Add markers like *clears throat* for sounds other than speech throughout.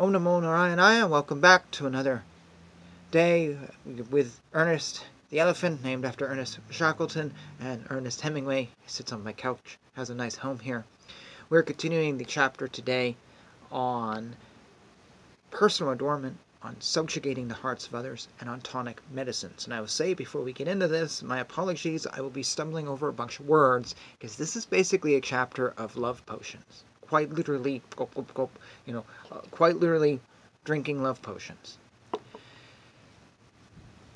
Om Namo Narayanaya. Welcome back to another day with Ernest the elephant, named after Ernest Shackleton and Ernest Hemingway. He sits on my couch, has a nice home here. We're continuing the chapter today on personal adornment, on subjugating the hearts of others, and on tonic medicines. And I will say before we get into this, my apologies, I will be stumbling over a bunch of words because this is basically a chapter of love potions quite literally, you know, uh, quite literally drinking love potions.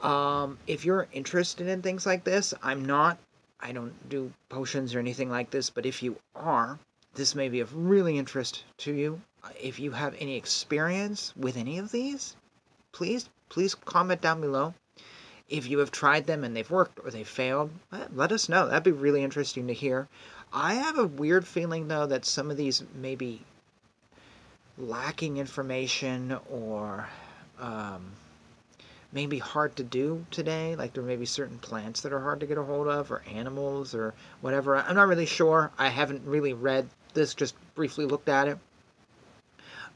Um, if you're interested in things like this, I'm not, I don't do potions or anything like this, but if you are, this may be of really interest to you. If you have any experience with any of these, please, please comment down below. If you have tried them and they've worked or they failed, let us know. That'd be really interesting to hear. I have a weird feeling though that some of these may be lacking information or um, maybe hard to do today. Like there may be certain plants that are hard to get a hold of, or animals, or whatever. I'm not really sure. I haven't really read this; just briefly looked at it.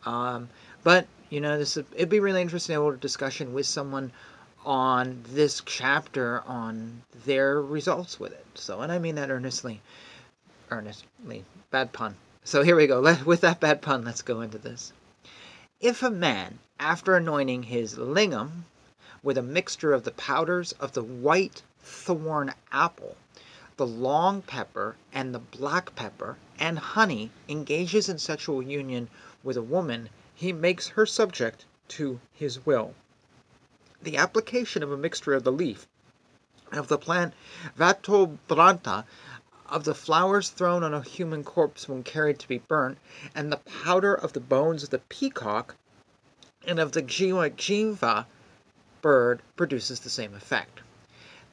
Um, but you know, this it'd be really interesting to have a discussion with someone on this chapter on their results with it. So, and I mean that earnestly earnestly. Bad pun. So here we go. Let, with that bad pun, let's go into this. If a man, after anointing his lingam with a mixture of the powders of the white thorn apple, the long pepper, and the black pepper, and honey, engages in sexual union with a woman, he makes her subject to his will. The application of a mixture of the leaf of the plant Vatobranta of the flowers thrown on a human corpse when carried to be burnt, and the powder of the bones of the peacock and of the jiva bird produces the same effect.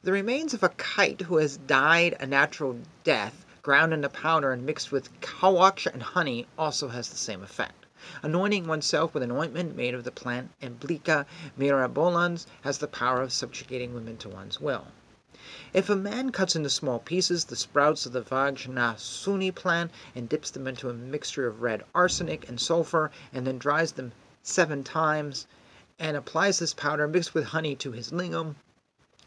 The remains of a kite who has died a natural death, ground into powder and mixed with kawach and honey, also has the same effect. Anointing oneself with an ointment made of the plant Emblica myrabolans has the power of subjugating women to one's will. If a man cuts into small pieces the sprouts of the Vajrasuni plant and dips them into a mixture of red arsenic and sulphur, and then dries them seven times, and applies this powder mixed with honey to his lingam,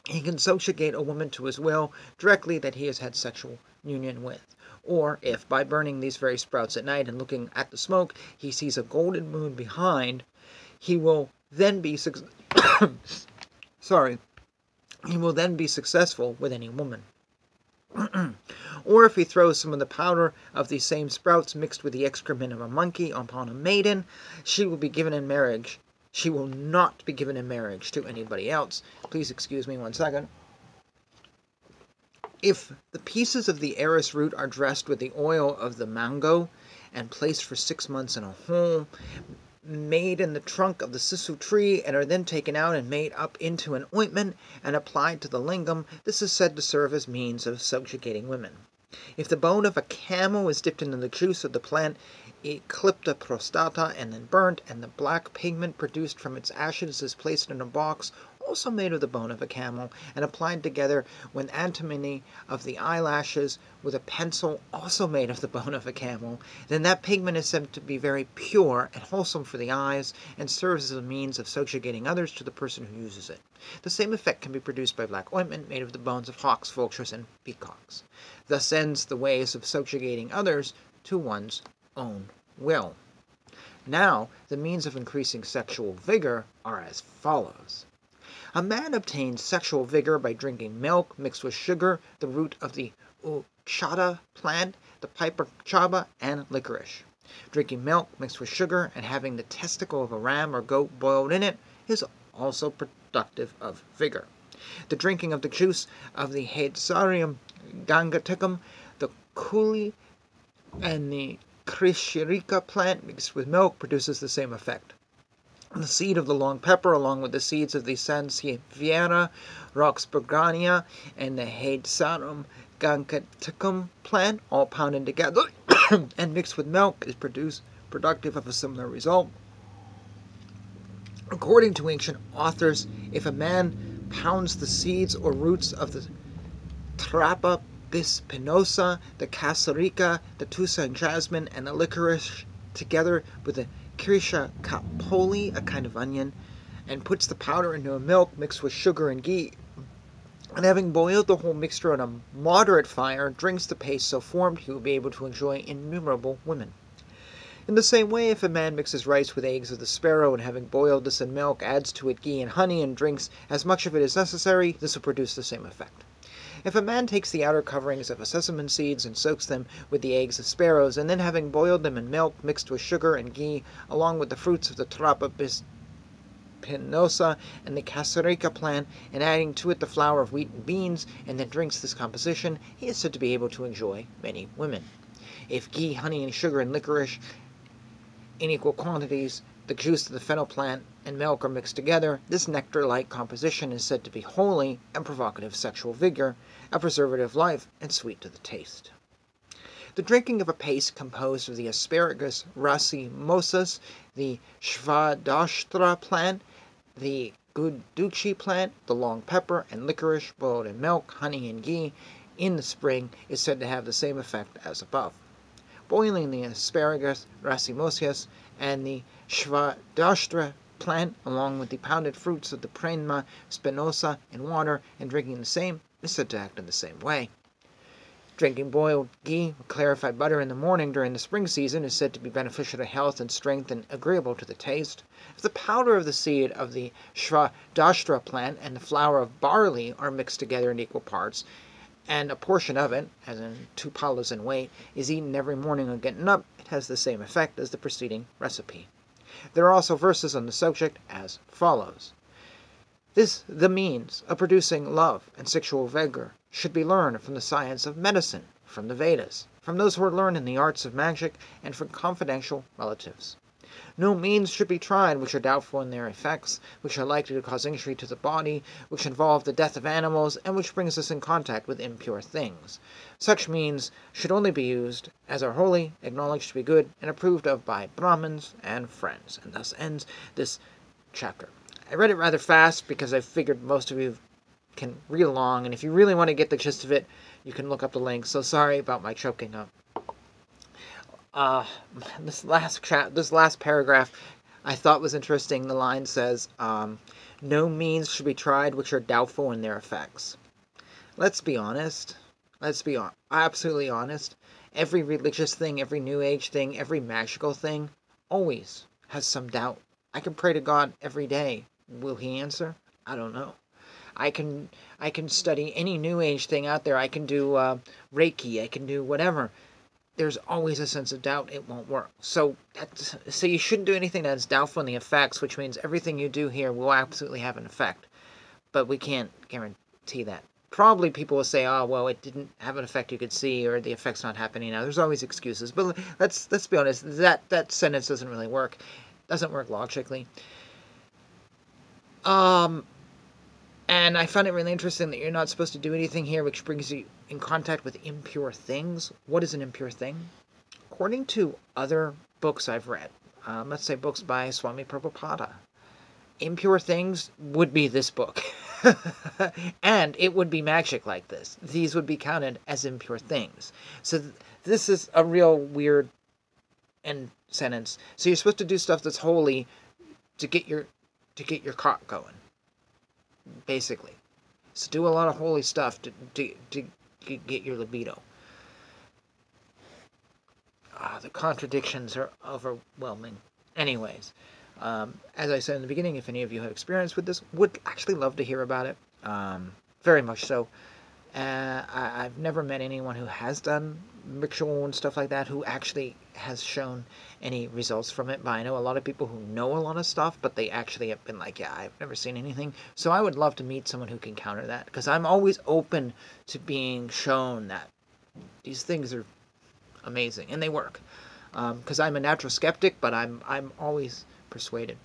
he can subjugate a woman to his will directly that he has had sexual union with. Or if, by burning these very sprouts at night and looking at the smoke, he sees a golden moon behind, he will then be *coughs* sorry he will then be successful with any woman. *clears throat* or if he throws some of the powder of these same sprouts mixed with the excrement of a monkey upon a maiden, she will be given in marriage. She will not be given in marriage to anybody else. Please excuse me one second. If the pieces of the arris root are dressed with the oil of the mango and placed for six months in a hole, made in the trunk of the sisu tree and are then taken out and made up into an ointment and applied to the lingam, this is said to serve as means of subjugating women. If the bone of a camel is dipped into the juice of the plant Eclipta prostata and then burnt, and the black pigment produced from its ashes is placed in a box also made of the bone of a camel, and applied together with antimony of the eyelashes with a pencil also made of the bone of a camel, then that pigment is said to be very pure and wholesome for the eyes, and serves as a means of subjugating others to the person who uses it. The same effect can be produced by black ointment made of the bones of hawks, vultures, and peacocks. Thus ends the ways of subjugating others to one's own will. Now, the means of increasing sexual vigor are as follows. A man obtains sexual vigor by drinking milk mixed with sugar, the root of the uchata plant, the piper chaba, and licorice. Drinking milk mixed with sugar and having the testicle of a ram or goat boiled in it is also productive of vigor. The drinking of the juice of the Hedysarum gangeticum, the kuli, and the krishirika plant mixed with milk produces the same effect. The seed of the long pepper, along with the seeds of the Sansevieria, Roxburghiana, and the Hedysarum gangeticum plant, all pounded together *coughs* and mixed with milk, is produced productive of a similar result. According to ancient authors, if a man pounds the seeds or roots of the Trapa bispinosa, the casarica, the tusa and jasmine, and the licorice together with the Krisha kapoli, a kind of onion, and puts the powder into a milk mixed with sugar and ghee. And having boiled the whole mixture on a moderate fire, drinks the paste so formed, he will be able to enjoy innumerable women. In the same way, if a man mixes rice with eggs of the sparrow, and having boiled this in milk, adds to it ghee and honey, and drinks as much of it as necessary, this will produce the same effect. If a man takes the outer coverings of a sesame seeds and soaks them with the eggs of sparrows, and then having boiled them in milk mixed with sugar and ghee, along with the fruits of the trapa spinosa and the casarica plant, and adding to it the flour of wheat and beans, and then drinks this composition, he is said to be able to enjoy many women. If ghee, honey, and sugar and licorice in equal quantities, the juice of the fennel plant and milk are mixed together, this nectar-like composition is said to be holy and provocative sexual vigor, a preservative life, and sweet to the taste. The drinking of a paste composed of the asparagus racemosus, the svadashtra plant, the guduchi plant, the long pepper, and licorice boiled in milk, honey, and ghee in the spring is said to have the same effect as above. Boiling the asparagus racemosus and the svadashtra plant along with the pounded fruits of the premna spinosa in water and drinking the same is said to act in the same way. Drinking boiled ghee or clarified butter in the morning during the spring season is said to be beneficial to health and strength and agreeable to the taste. If the powder of the seed of the Svadashtra plant and the flour of barley are mixed together in equal parts, and a portion of it, as in two palas in weight, is eaten every morning on getting up, it has the same effect as the preceding recipe. There are also verses on the subject as follows. This, the means of producing love and sexual vigor, should be learned from the science of medicine, from the Vedas, from those who are learned in the arts of magic, and from confidential relatives. No means should be tried which are doubtful in their effects, which are likely to cause injury to the body, which involve the death of animals, and which brings us in contact with impure things. Such means should only be used as are holy, acknowledged to be good, and approved of by Brahmins and friends. And thus ends this chapter. I read it rather fast because I figured most of you can read along, and if you really want to get the gist of it, you can look up the link. So sorry about my choking up. Uh, this last cha- this last paragraph I thought was interesting. The line says, um, "No means should be tried which are doubtful in their effects." Let's be honest. Let's be on- absolutely honest. Every religious thing, every New Age thing, every magical thing, always has some doubt. I can pray to God every day Will he answer? I don't know. I can I can study any new age thing out there. I can do uh, Reiki. I can do whatever. There's always a sense of doubt it won't work. So so you shouldn't do anything that's doubtful in the effects, which means everything you do here will absolutely have an effect. But we can't guarantee that. Probably people will say, "Oh, well, it didn't have an effect you could see, or the effect's not happening now." There's always excuses, but let's let's be honest. That that sentence doesn't really work. Doesn't work logically. Um, and I found it really interesting that you're not supposed to do anything here which brings you in contact with impure things. What is an impure thing? According to other books I've read, um, let's say books by Swami Prabhupada, impure things would be this book. *laughs* and it would be magic like this. These would be counted as impure things. So th- this is a real weird end sentence. So you're supposed to do stuff that's holy to get your to get your cock going. Basically. So do a lot of holy stuff to, to, to get your libido. Ah, the contradictions are overwhelming. Anyways, um, as I said in the beginning, if any of you have experience with this, would actually love to hear about it. Um, very much so. Uh, I, have never met anyone who has done ritual and stuff like that who actually has shown any results from it. But I know a lot of people who know a lot of stuff, but they actually have been like, yeah, I've never seen anything. So I would love to meet someone who can counter that because I'm always open to being shown that these things are amazing and they work. Because um, I'm a natural skeptic, but I'm I'm always persuaded.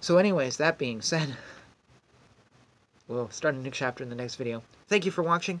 So, anyways, that being said. *laughs* We'll start a new chapter in the next video. Thank you for watching.